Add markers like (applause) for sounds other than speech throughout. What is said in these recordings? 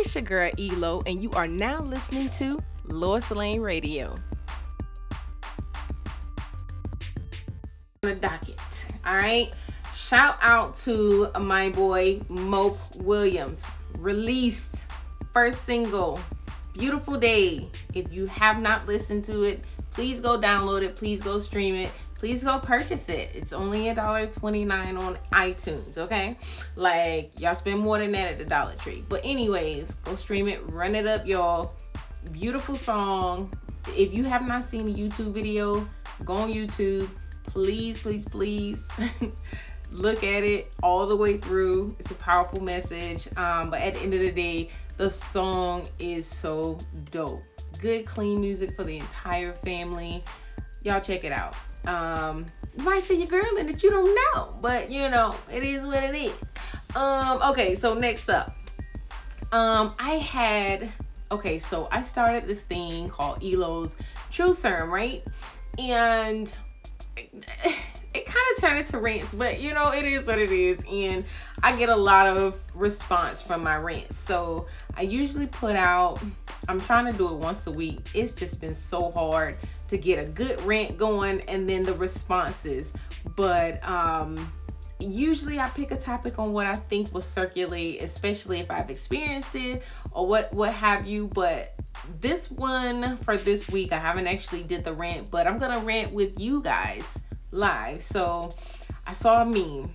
It's your girl Elo, and you are now listening to Lois Lane Radio. On the docket, all right. Shout out to my boy Mope Williams. Released first single, Beautiful Day. If you have not listened to it, please go download it. Please go stream it please go purchase it. It's only a dollar twenty nine on iTunes, okay? Like y'all spend more than that at the Dollar Tree. But anyways, go stream it, run it up, y'all. Beautiful song. If you have not seen the YouTube video, go on YouTube. Please, please, please. (laughs) Look at it all the way through. It's a powerful message. Um, but at the end of the day, the song is so dope. Good, clean music for the entire family. Y'all check it out. Um, you might see your girl in it, you don't know, but you know, it is what it is. Um, okay, so next up, um, I had okay, so I started this thing called Elo's True Serum, right? And (sighs) it, it kind of turned into rants, but you know, it is what it is, and I get a lot of response from my rants. So I usually put out, I'm trying to do it once a week. It's just been so hard to get a good rant going and then the responses. But um usually I pick a topic on what I think will circulate, especially if I've experienced it or what what have you. But this one for this week, I haven't actually did the rant, but I'm gonna rant with you guys live. So I saw a meme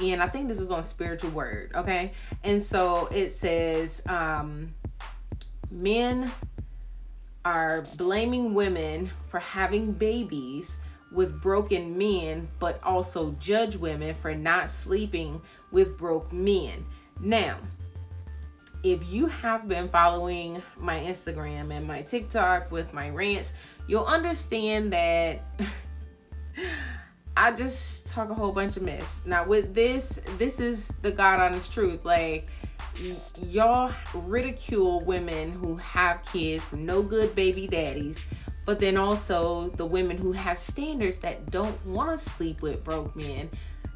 and I think this was on spiritual word, okay? And so it says, um, men are blaming women for having babies with broken men, but also judge women for not sleeping with broke men. Now, if you have been following my Instagram and my TikTok with my rants, you'll understand that (laughs) I just talk a whole bunch of mess. Now, with this, this is the God honest truth. Like, y'all ridicule women who have kids from no good baby daddies, but then also the women who have standards that don't want to sleep with broke men.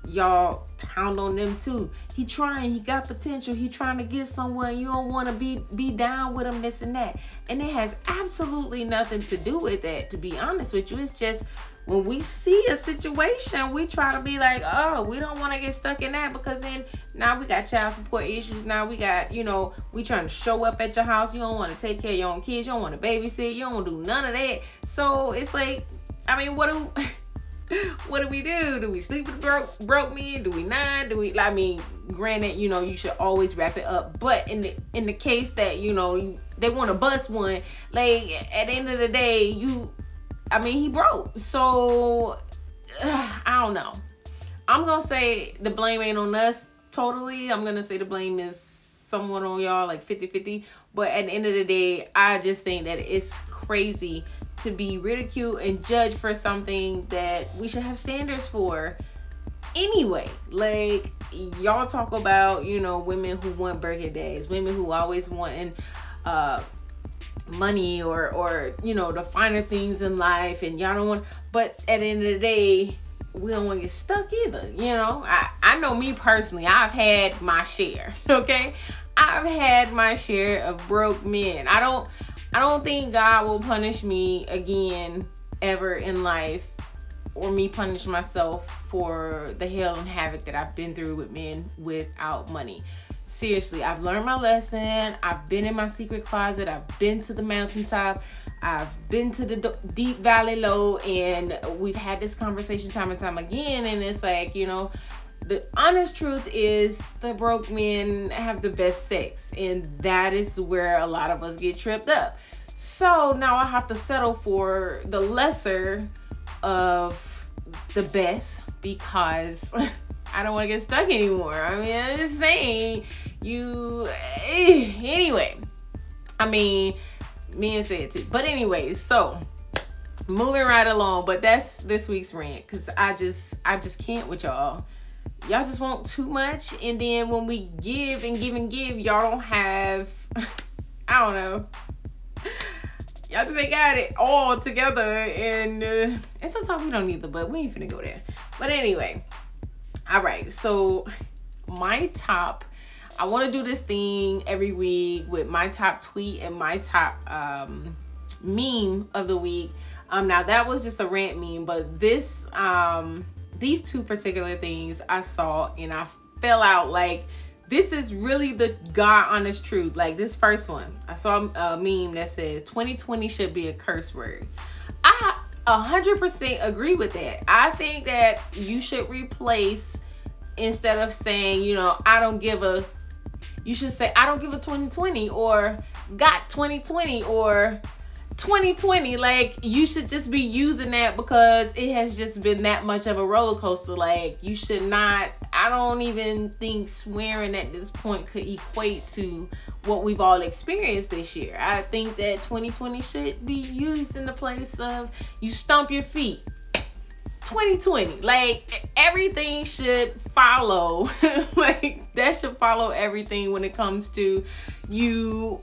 Y'all pound on them too. He trying, he got potential, he trying to get someone. You don't want to be be down with him, this and that. And it has absolutely nothing to do with that, to be honest with you. It's just when we see a situation, we try to be like, oh, we don't want to get stuck in that because then now we got child support issues. Now we got, you know, we trying to show up at your house. You don't want to take care of your own kids. You don't want to babysit. You don't want to do none of that. So it's like, I mean, what do (laughs) what do we do? Do we sleep with broke broke men? Do we not? Do we? I mean, granted, you know, you should always wrap it up. But in the in the case that you know they want to bust one, like at the end of the day, you I mean, he broke. So uh, I don't know. I'm gonna say the blame ain't on us totally. I'm gonna say the blame is somewhat on y'all, like 50-50. But at the end of the day, I just think that it's crazy to be ridiculed and judged for something that we should have standards for anyway. Like y'all talk about, you know, women who want birthday days, women who always wanting uh money or or you know the finer things in life and y'all don't want but at the end of the day we don't want to get stuck either you know? I i know me personally i've had my share (laughs) okay? I've had my share of broke men. I don't i don't think god will punish me again ever in life or me punish myself for the hell and havoc that i've been through with men without money seriously, I've learned my lesson. I've been in my secret closet. I've been to the mountaintop. I've been to the deep valley low, and we've had this conversation time and time again. And it's like, you know, the honest truth is the broke men have the best sex, and that is where a lot of us get tripped up. So now I have to settle for the lesser of the best because (laughs) I don't want to get stuck anymore. I mean, I'm just saying, you. Eh, anyway, I mean, me and say it too. But anyways, so moving right along. But that's this week's rant because I just, I just can't with y'all. Y'all just want too much, and then when we give and give and give, y'all don't have. (laughs) I don't know. Y'all just ain't got it all together, and uh, and sometimes we don't either. But we ain't finna go there. But anyway, all right, so my top I want to do this thing every week with my top tweet and my top um, meme of the week. Um, now that was just a rant meme, but this um, these two particular things I saw and I fell out like this is really the God honest truth. Like this first one, I saw a meme that says 2020 should be a curse word. I 100% agree with that. I think that you should replace instead of saying, you know, I don't give a you should say I don't give a 2020 or got 2020 or 2020 like you should just be using that because it has just been that much of a roller coaster. Like you should not i don't even think swearing at this point could equate to what we've all experienced this year. I think that 2020 should be used in the place of you stomp your feet. 2020 like everything should follow. (laughs) Like that should follow everything when it comes to you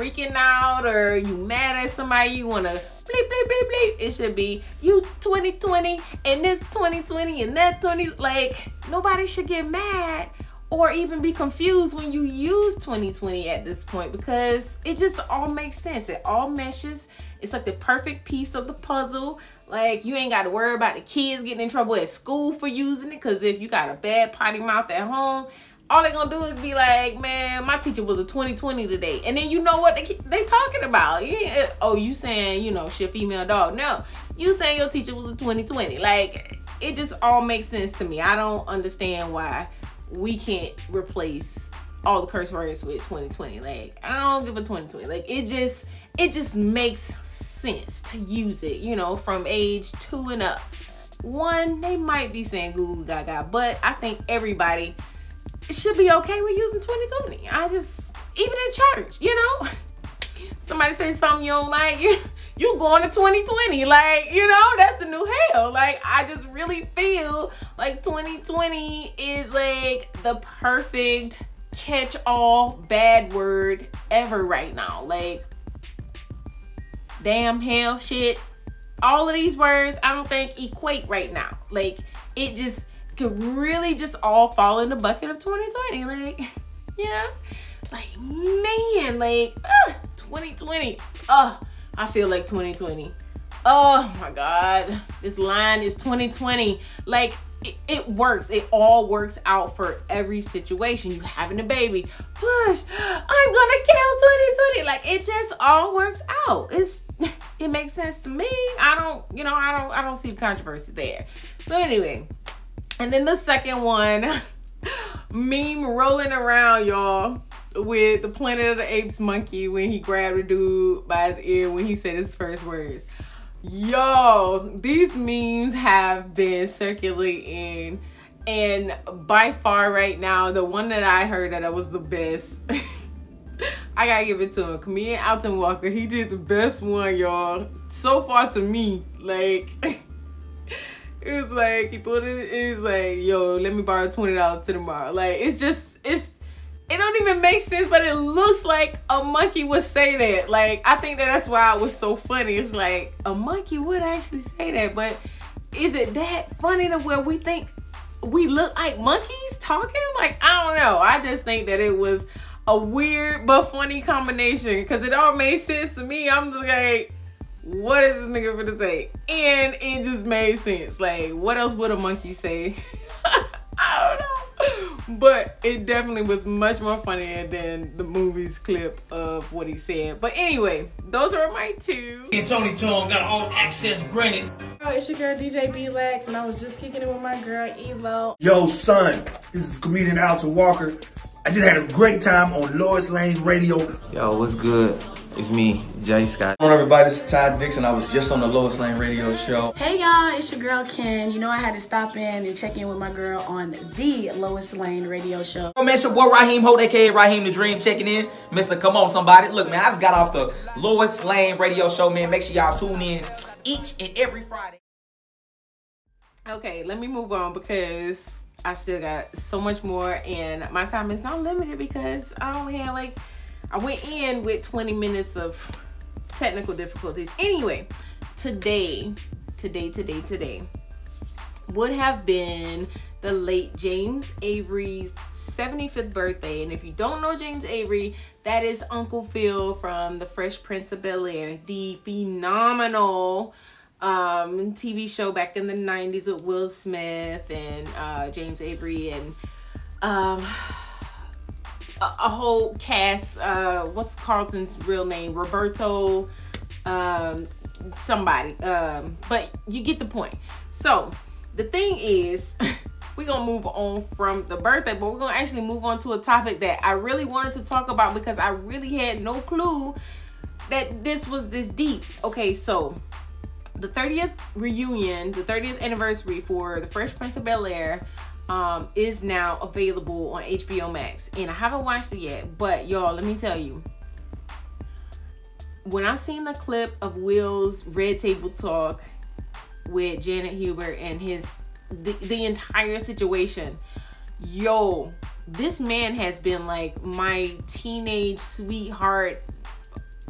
freaking out or you mad at somebody, you wanna bleep bleep bleep bleep. It should be you 2020 and this 2020 and that 20. Like nobody should get mad or even be confused when you use 2020 at this point because it just all makes sense. It all meshes. It's like the perfect piece of the puzzle. Like you ain't got to worry about the kids getting in trouble at school for using it because if you got a bad potty mouth at home, all they gonna do is be like, man, my teacher was a 2020 today. And then you know what they, they talking about. Yeah, uh, oh, you saying, you know, she a female dog. No, you saying your teacher was a 2020. Like, it just all makes sense to me. I don't understand why we can't replace all the curse words with 2020. Like, I don't give a 2020. Like, it just, it just makes sense to use it, you know, from age two and up. One, they might be saying Google Gaga, but I think everybody should be okay with using 2020. I just even in church, you know, somebody say something you don't like, you you going to 2020. Like, you know, that's the new hell. Like, I just really feel like 2020 is like the perfect catch all bad word ever right now. Like, damn hell shit. All of these words I don't think equate right now. Like, it just could really just all fall in the bucket of 2020. Like, (laughs) yeah. Like, man, like, uh, 2020. Oh, I feel like 2020. Oh my God. This line is 2020. Like, it, it, works. It all works out for every situation. You having a baby, push. (gasps) I'm gonna kill 2020. Like it just all works out. It's (laughs) it makes sense to me. I don't, you know, I don't I don't see the controversy there. So anyway, and then the second one, meme rolling around, y'all, with the Planet of the Apes monkey when he grabbed a dude by his ear when he said his first words. Yo, these memes have been circulating, and by far right now, the one that I heard that was the best. (laughs) I gotta give it to him. Comedian Alton Walker, he did the best one, y'all. So far to me, like. (laughs) it was like he put it. It was like, yo, let me borrow twenty dollars to tomorrow. Like it's just it's it don't even make sense, but it looks like a monkey would say that. Like I think that that's why it was so funny. It's like a monkey would actually say that, but is it that funny to where we think we look like monkeys talking? Like I don't know. I just think that it was a weird but funny combination because it all made sense to me. I'm just like what is this nigga gonna say? And it just made sense. Like, what else would a monkey say? (laughs) I don't know. But it definitely was much more funnier than the movie's clip of what he said. But anyway, those are my two. And Tony Tone got all access granted. Oh, it's your girl DJ B Lex, and I was just kicking it with my girl Elo. Yo, son, this is comedian Alton Walker. I just had a great time on Lois Lane Radio. Yo, what's good? It's me, Jay Scott. Hello everybody, this is Ty Dixon. I was just on the Lois Lane radio show. Hey y'all, it's your girl Ken. You know I had to stop in and check in with my girl on the Lois Lane radio show. Oh man, it's your boy Raheem Holt, aka Raheem the Dream, checking in. Mister, come on somebody. Look man, I just got off the Lois Lane radio show, man. Make sure y'all tune in each and every Friday. Okay, let me move on because I still got so much more and my time is not limited because I only have like I went in with 20 minutes of technical difficulties. Anyway, today, today, today, today would have been the late James Avery's 75th birthday. And if you don't know James Avery, that is Uncle Phil from The Fresh Prince of Bel Air, the phenomenal um, TV show back in the 90s with Will Smith and uh, James Avery and um, a, whole cast. Uh, what's Carlton's real name? Roberto, um, somebody. Um, but you get the point. So the thing is. (laughs) we're gonna move on from the birthday, but we're gonna actually move on to a topic that I really wanted to talk about because I really had no clue that this was this deep. Okay, so the 30th reunion, the 30th anniversary for the Fresh Prince of Bel Air um, is now available on HBO Max. And I haven't watched it yet, but y'all, let me tell you. When I seen the clip of Will's Red Table Talk with Janet Hubert and his the, the entire situation. Yo, this man has been like my teenage sweetheart,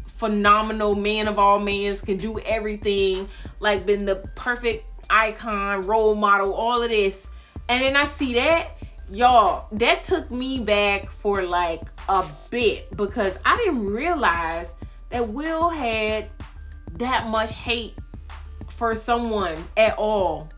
phenomenal man of all mans, can do everything, like been the perfect icon, role model, all of this. And then I see that, y'all, that took me back for like a bit because I didn't realize that Will had that much hate for someone at all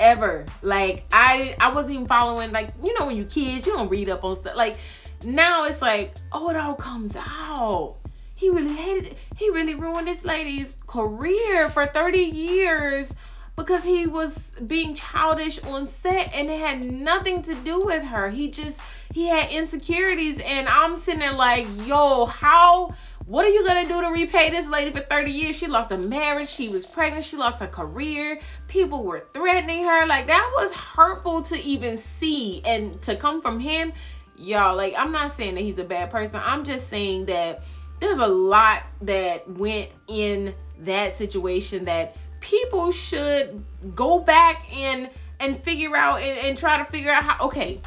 ever. Like I I wasn't even following like you know when you kids you don't read up on stuff like now it's like oh it all comes out. He really hated it. He really ruined this lady's career for 30 years because he was being childish on set and it had nothing to do with her. He just he had insecurities and I'm sitting there like, yo, how what are you gonna do to repay this lady for 30 years? She lost a marriage, she was pregnant, she lost a career, people were threatening her. Like that was hurtful to even see and to come from him. Y'all, like I'm not saying that he's a bad person. I'm just saying that there's a lot that went in that situation that people should go back and and figure out and, and try to figure out how okay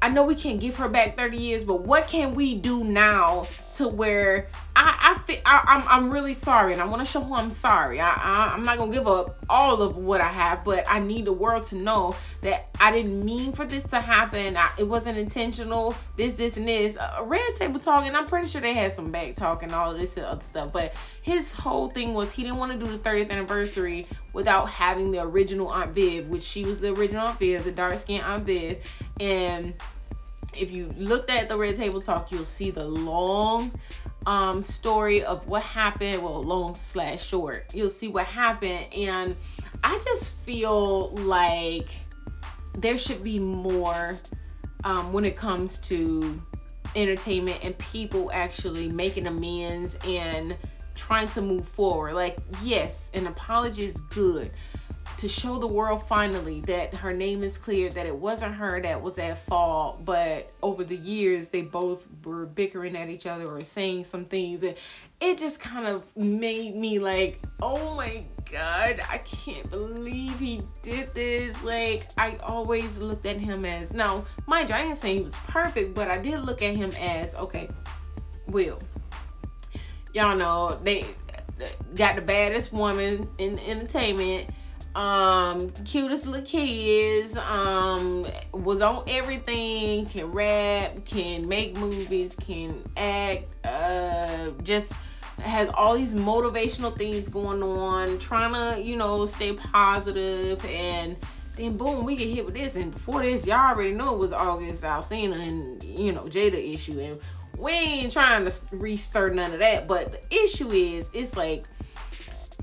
I know we can't give her back 30 years, but what can we do now to where I I, I I'm I'm really sorry, and I want to show her I'm sorry. I, I I'm not gonna give up all of what I have, but I need the world to know that I didn't mean for this to happen. I, it wasn't intentional. This this and this. Uh, Red Table Talk, and I'm pretty sure they had some back talk and all this other stuff. But his whole thing was he didn't want to do the 30th anniversary without having the original Aunt Viv, which she was the original Aunt Viv, the dark skinned Aunt Viv, and if you looked at the red table talk you'll see the long um story of what happened. Well long slash short. You'll see what happened. And i just feel like there should be more um, when it comes to entertainment and people actually making amends and trying to move forward. Like yes an apology is good to show the world finally that her name is clear, that it wasn't her that was at fault, but over the years they both were bickering at each other or saying some things, and it just kind of made me like, oh my god, I can't believe he did this. Like, I always looked at him as now, mind you, I saying he was perfect, but I did look at him as okay, Will. Y'all know they uh, got the baddest woman in entertainment um cutest little kids um was on everything can rap can make movies can act uh just has all these motivational things going on trying to you know stay positive and then boom we get hit with this and before this y'all already know it was august alsina and you know jada issue and we ain't trying to restir none of that but the issue is it's like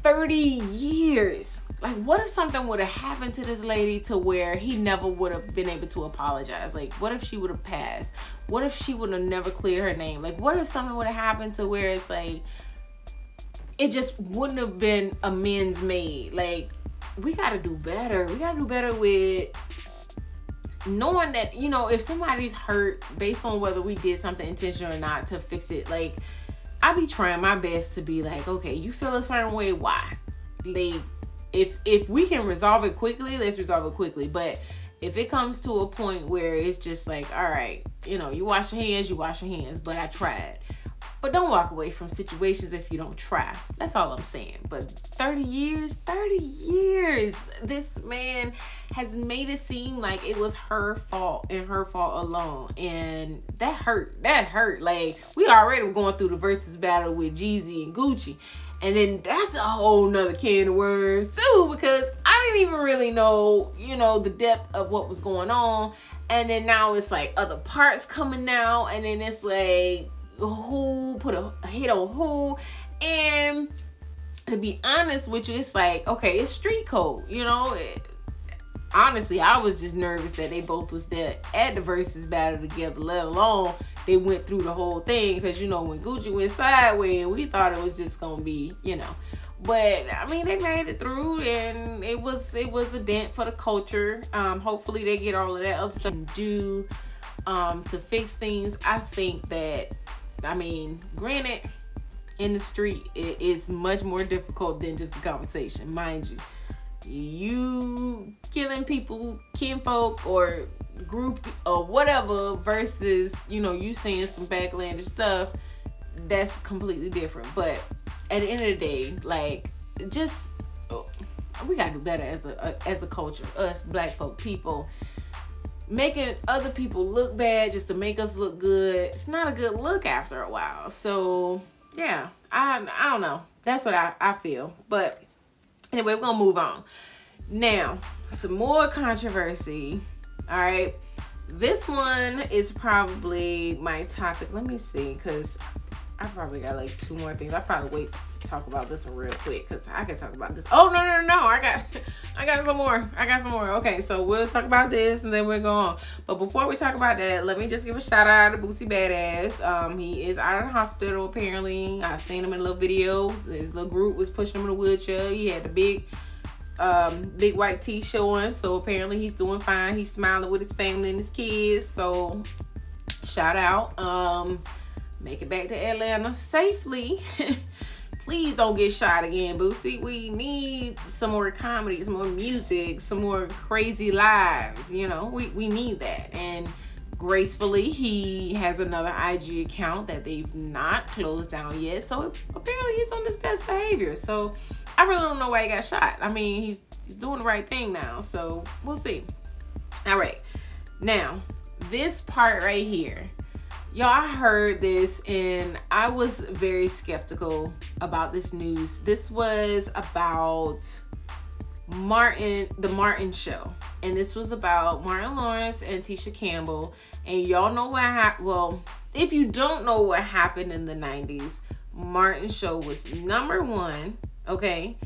30 years like what if something would have happened to this lady to where he never would have been able to apologize? Like what if she would have passed? What if she would have never cleared her name? Like what if something would have happened to where it's like it just wouldn't have been amends made? Like we gotta do better. We gotta do better with knowing that you know if somebody's hurt based on whether we did something intentional or not to fix it like i be trying my best to be like okay you feel a certain way why? Like if if we can resolve it quickly, let's resolve it quickly. But if it comes to a point where it's just like, all right, you know, you wash your hands, you wash your hands, but I tried. But don't walk away from situations if you don't try. That's all I'm saying. But 30 years, 30 years. This man has made it seem like it was her fault and her fault alone. And that hurt. That hurt. Like, we already were going through the versus battle with Jeezy and Gucci. And then that's a whole nother can of worms too, because I didn't even really know, you know, the depth of what was going on. And then now it's like other parts coming out, and then it's like who put a hit on who. And to be honest with you, it's like, okay, it's street code, you know. It, honestly, I was just nervous that they both was there at the versus battle together, let alone they went through the whole thing. Because you know, when Gucci went sideways, we thought it was just gonna be, you know. But I mean, they made it through, and it was it was a dent for the culture. Um, hopefully, they get all of that up stuff do um, to fix things. I think that, I mean, granted, in the street, it is much more difficult than just a conversation, mind you you killing people, kinfolk, or group or whatever versus you know you saying some backlandish stuff that's completely different. But at the end of the day like just oh, we gotta do better as a, a as a culture us black folk people. Making other people look bad just to make us look good it's not a good look after a while. So yeah i i don't know. That's what i i feel. But anyway we're gonna move on. Now some more controversy all right. This one is probably my topic. Let me see, because I probably got like two more things. I probably wait to talk about this one real quick because I can talk about this. Oh no no no! I got (laughs) I got some more. I got some more. Okay, so we'll talk about this and then we'll go on. But before we talk about that, let me just give a shout out to Boosie Badass. Um, he is out of the hospital apparently. I seen him in a little video. His little group was pushing him in a wheelchair. He had the big um, big white tee showing. So apparently he's doing fine. He's smiling with his family and his kids. So shout out. Um, make it back to Atlanta safely. (laughs) Please don't get shot again, Boosie. We need some more comedy, some more music, some more crazy lives. You know, we, we need that. And gracefully, he has another IG account that they've not closed down yet. So apparently he's on his best behavior. So I really don't know why he got shot. I mean, he's he's doing the right thing now, so we'll see. All right, now this part right here, y'all I heard this and I was very skeptical about this news. This was about Martin, the Martin Show, and this was about Martin Lawrence and Tisha Campbell. And y'all know what happened. Well, if you don't know what happened in the 90s, Martin Show was number one Okay.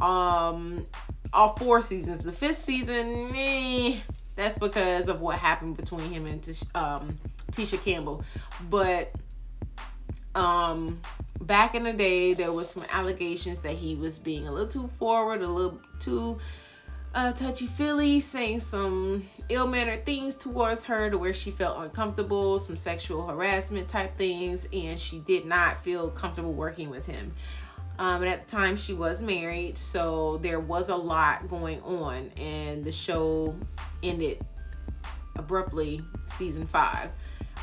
Um all four seasons. The fifth season, eh, that's because of what happened between him and Tish, um, Tisha Campbell. But um back in the day there was some allegations that he was being a little too forward, a little too uh, touchy feely, saying some ill mannered things towards her to where she felt uncomfortable, some sexual harassment type things, and she did not feel comfortable working with him. Um, and at the time, she was married, so there was a lot going on, and the show ended abruptly, season five.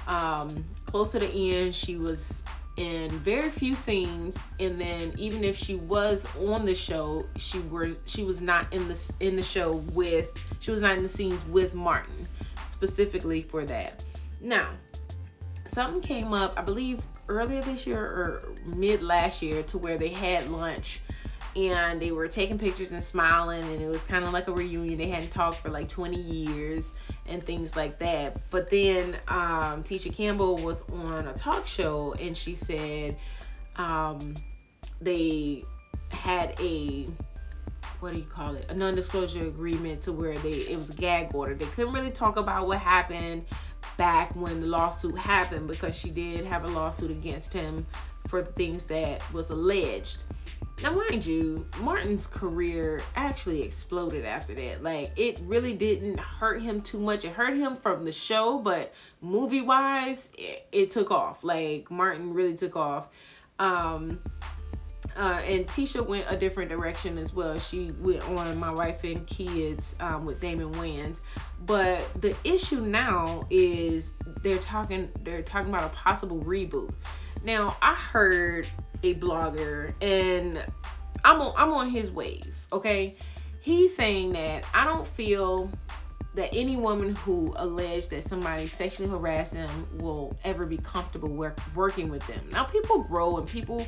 Um, close to the end, she was in very few scenes, and then even if she was on the show, she were she was not in the in the show with she was not in the scenes with Martin specifically for that. Now, something came up, I believe earlier this year or mid last year to where they had lunch and they were taking pictures and smiling and it was kind of like a reunion. They hadn't talked for like 20 years and things like that. But then um, tisha campbell was on a talk show and she said um, they had a what do you call it? A non-disclosure agreement to where they it was a gag order. They couldn't really talk about what happened back when the lawsuit happened because she did have a lawsuit against him for the things that was alleged. Now, mind you, Martin's career actually exploded after that. Like, it really didn't hurt him too much. It hurt him from the show, but movie wise, it, it took off. Like, Martin really took off. Um, uh, and Tisha went a different direction as well. She went on My Wife and Kids um, with Damon Wayans. But the issue now is they're talking they're talking about a possible reboot. Now I heard a blogger and I'm on I'm on his wave, okay? He's saying that I don't feel that any woman who alleged that somebody sexually harassed them will ever be comfortable work, working with them. Now people grow and people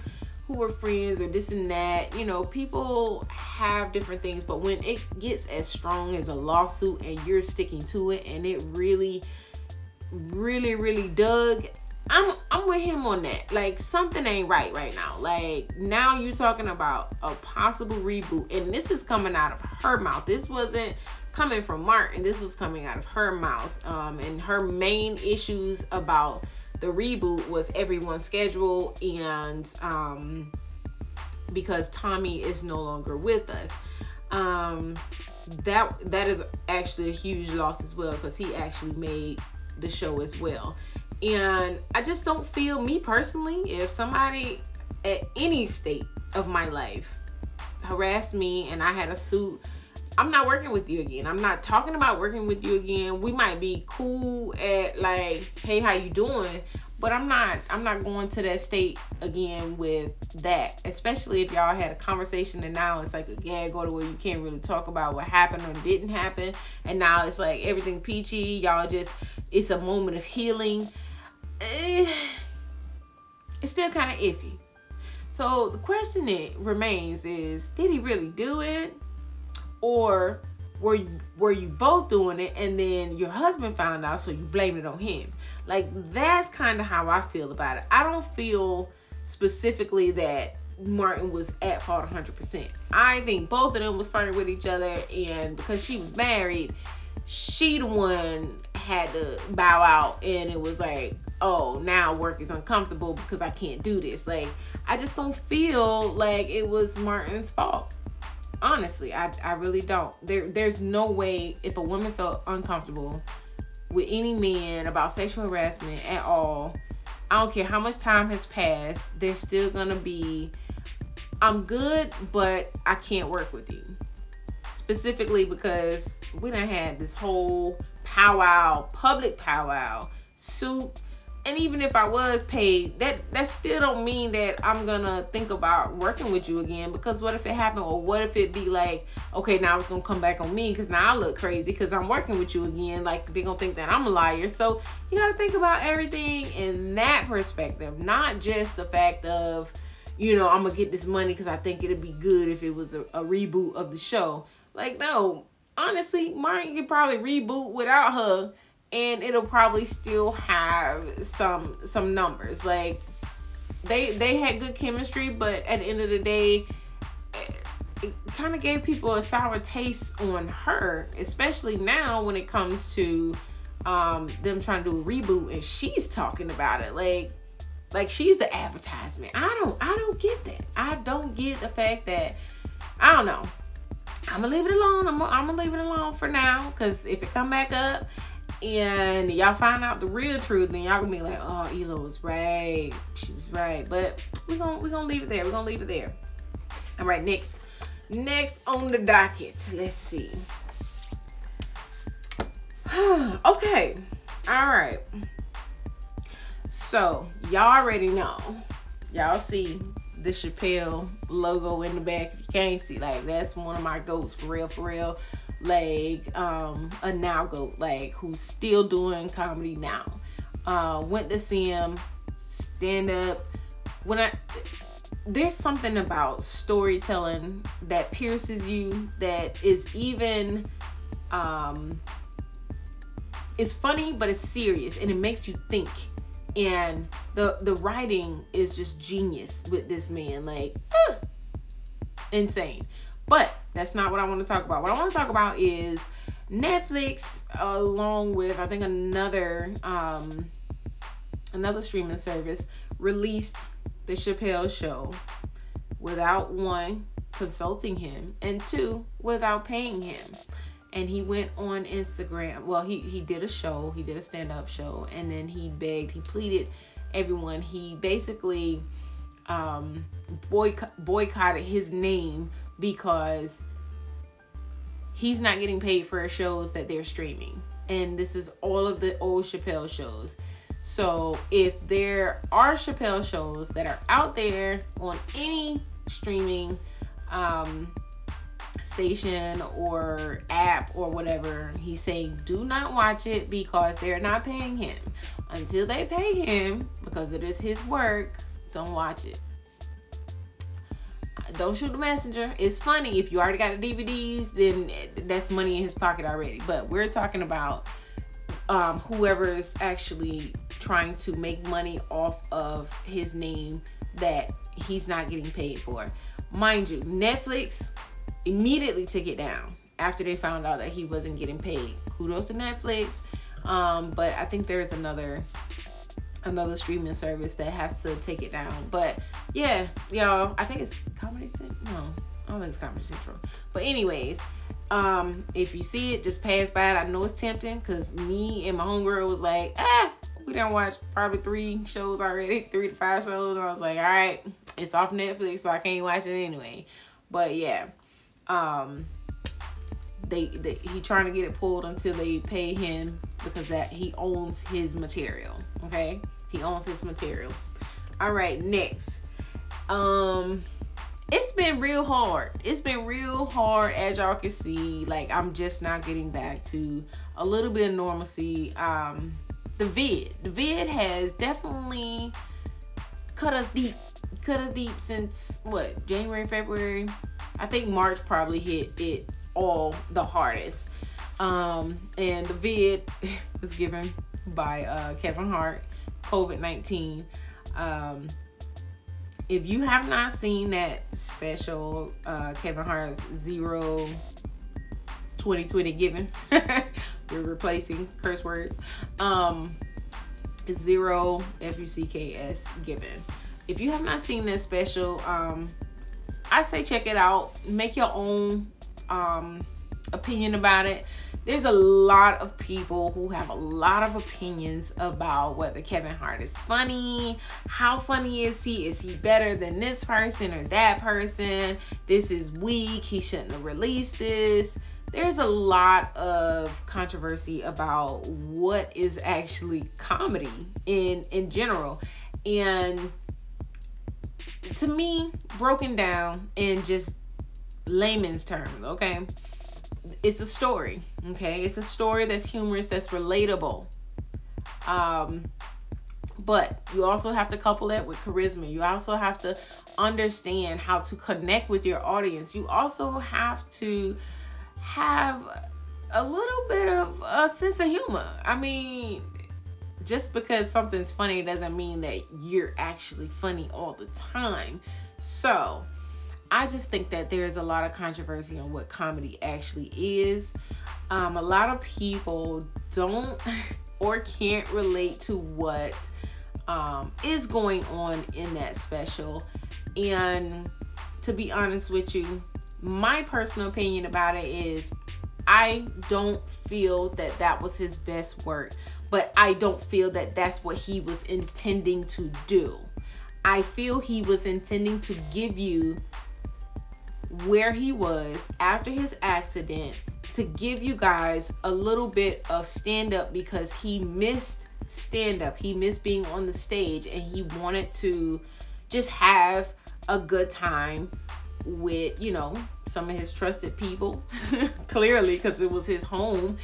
who are friends or this and that, you know, people have different things, but when it gets as strong as a lawsuit and you're sticking to it and it really really really dug I'm I'm with him on that. Like something ain't right right now. Like now you're talking about a possible reboot, and this is coming out of her mouth. This wasn't coming from Martin. This was coming out of her mouth. Um, and her main issues about the reboot was everyone's schedule and um, because Tommy is no longer with us. Um, that that is actually a huge loss as well because he actually made the show as well. And I just don't feel me personally if somebody at any state of my life harassed me and I had a suit I'm not working with you again. I'm not talking about working with you again. We might be cool at like, hey, how you doing? But I'm not I'm not going to that state again with that. Especially if y'all had a conversation and now it's like a gag order where you can't really talk about what happened or didn't happen. And now it's like everything peachy. Y'all just it's a moment of healing. Eh, it's still kind of iffy. So the question it remains is did he really do it? Or were you, were you both doing it and then your husband found out so you blame it on him? Like that's kind of how i feel about it. I don't feel specifically that martin was at fault 100% i think both of them was fighting with each other and because she was married she the one had to bow out and it was like oh now work is uncomfortable because i can't do this. Like i just don't feel like it was martin's fault honestly I, I really don't. There there's no way if a woman felt uncomfortable with any man about sexual harassment at all i don't care how much time has passed there's still gonna be i'm good but i can't work with you. Specifically because we done had this whole powwow public powwow suit and even if I was paid, that that still don't mean that I'm gonna think about working with you again. Because what if it happened, or what if it be like, okay, now it's gonna come back on me because now I look crazy because I'm working with you again. Like they gonna think that I'm a liar. So you gotta think about everything in that perspective, not just the fact of, you know, I'm gonna get this money because I think it'd be good if it was a, a reboot of the show. Like no, honestly, Martin could probably reboot without her and it'll probably still have some some numbers. Like they they had good chemistry but at the end of the day it, it kind of gave people a sour taste on her especially now when it comes to um them trying to do a reboot and she's talking about it. Like like she's the advertisement. I don't i don't get that. I don't get the fact that i don't know. I'm gonna leave it alone. I'm gonna, I'm gonna leave it alone for now because if it come back up and y'all find out the real truth, then y'all gonna be like, oh, Elo was right. She was right. But we're gonna we're gonna leave it there. We're gonna leave it there. All right, next. Next on the docket. Let's see. (sighs) okay. All right. So y'all already know. Y'all see the Chappelle logo in the back. If you can't see, like that's one of my goats for real, for real like um a now goat like who's still doing comedy now. Uh went to see him stand up when i there's something about storytelling that pierces you that is even um it's funny but it's serious and it makes you think. And the the writing is just genius with this man like uh, insane. But that's not what I want to talk about. What I want to talk about is Netflix, along with I think another um, another streaming service, released the Chappelle Show without one consulting him and two without paying him. And he went on Instagram. Well, he he did a show. He did a stand up show, and then he begged, he pleaded everyone. He basically um, boycott, boycotted his name because he's not getting paid for shows that they're streaming. And this is all of the old Chappelle shows. So if there are Chappelle shows that are out there on any streaming um, station or app or whatever, he's saying do not watch it because they're not paying him. Until they pay him, because it is his work, don't watch it. Don't shoot the messenger. It's funny if you already got the DVDs, then that's money in his pocket already. But we're talking about um, whoever is actually trying to make money off of his name that he's not getting paid for. Mind you, Netflix immediately took it down after they found out that he wasn't getting paid. Kudos to Netflix. Um, but I think there's another another streaming service that has to take it down. But yeah, y'all, I think it's Comedy Central. No, I don't think it's Comedy Central. But anyways, um, if you see it, just pass by it. I know it's tempting because me and my homegirl was like, ah, we done watched probably three shows already, (laughs) three to five shows, and I was like, all right, it's off Netflix, so I can't watch it anyway. But yeah, um, they, they he trying to get it pulled until they pay him because that he owns his material. Okay, he owns his material. All right, next. Um, it's been real hard. It's been real hard, as y'all can see. Like I'm just not getting back to a little bit of normalcy. Um, the vid, the vid has definitely cut us deep, cut us deep since what January, February. I think March probably hit it all the hardest. Um, and the vid (laughs) was given by uh, Kevin Hart, COVID 19. Um, if you have not seen that special uh, Kevin Hart's Zero 2020 Giving, (laughs) we're replacing curse words. Um, Zero F U C K S Given. If you have not seen that special, um, I say check it out. Make your own um, opinion about it. There's a lot of people who have a lot of opinions about whether Kevin Hart is funny. How funny is he? Is he better than this person or that person? This is weak. He shouldn't have released this. There's a lot of controversy about what is actually comedy in in general. And to me, broken down and just layman's terms, okay? It's a story, okay? It's a story that's humorous, that's relatable. Um, but you also have to couple it with charisma. You also have to understand how to connect with your audience. You also have to have a little bit of a sense of humor. I mean, just because something's funny doesn't mean that you're actually funny all the time. So, I just think that there's a lot of controversy on what comedy actually is. Um, a lot of people don't (laughs) or can't relate to what um, is going on in that special. And to be honest with you, my personal opinion about it is I don't feel that that was his best work, but I don't feel that that's what he was intending to do. I feel he was intending to give you where he was after his accident to give you guys a little bit of stand up because he missed stand up. He missed being on the stage and he wanted to just have a good time with, you know, some of his trusted people, (laughs) clearly, because it was his home.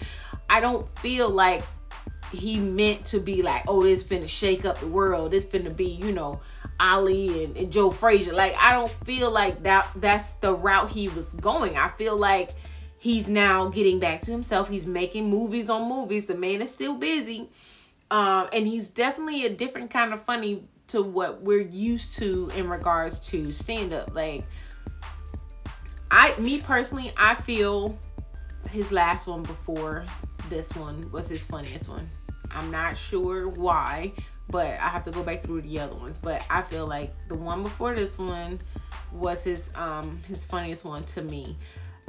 I don't feel like he meant to be like, oh, this finna shake up the world. This finna be, you know, Ali and, and Joe Frazier. Like, I don't feel like that that's the route he was going. I feel like he's now getting back to himself. He's making movies on movies. The man is still busy. Um, and he's definitely a different kind of funny to what we're used to in regards to stand up. Like, I, me personally, I feel his last one before this one was his funniest one. I'm not sure why, but I have to go back through the other ones. But I feel like the one before this one was his um his funniest one to me.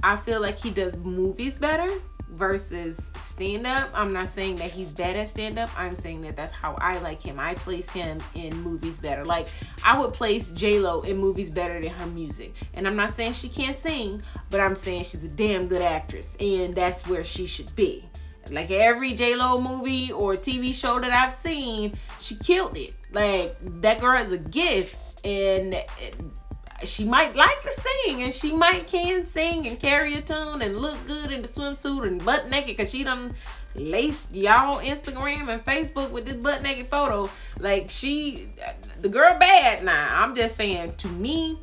I feel like he does movies better versus stand up. I'm not saying that he's bad at stand up. I'm saying that that's how I like him. I place him in movies better. Like I would place J Lo in movies better than her music. And I'm not saying she can't sing, but I'm saying she's a damn good actress, and that's where she should be. Like every J Lo movie or TV show that I've seen, she killed it. Like that girl is a gift, and uh, she might like to sing, and she might can sing and carry a tune and look good in the swimsuit and butt naked, cause she done laced y'all Instagram and Facebook with this butt naked photo. Like she, the girl bad now. I'm just saying, to me,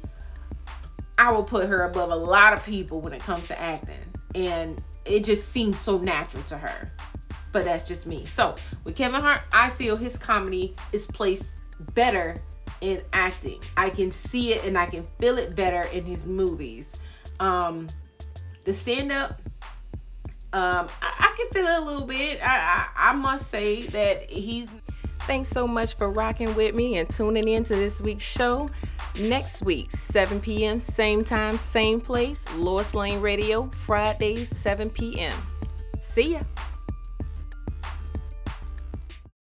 I will put her above a lot of people when it comes to acting, and it just seems so natural to her. But that's just me. So with Kevin Hart, I feel his comedy is placed better in acting. I can see it and I can feel it better in his movies. Um, the stand up, um, I, I, can feel it a little bit. I, I, I must say that he's. Thanks so much for rocking with me and tuning in to this week's show. Next week, 7 p.m., same time, same place, Lois Lane Radio, Fridays, 7 p.m. See ya.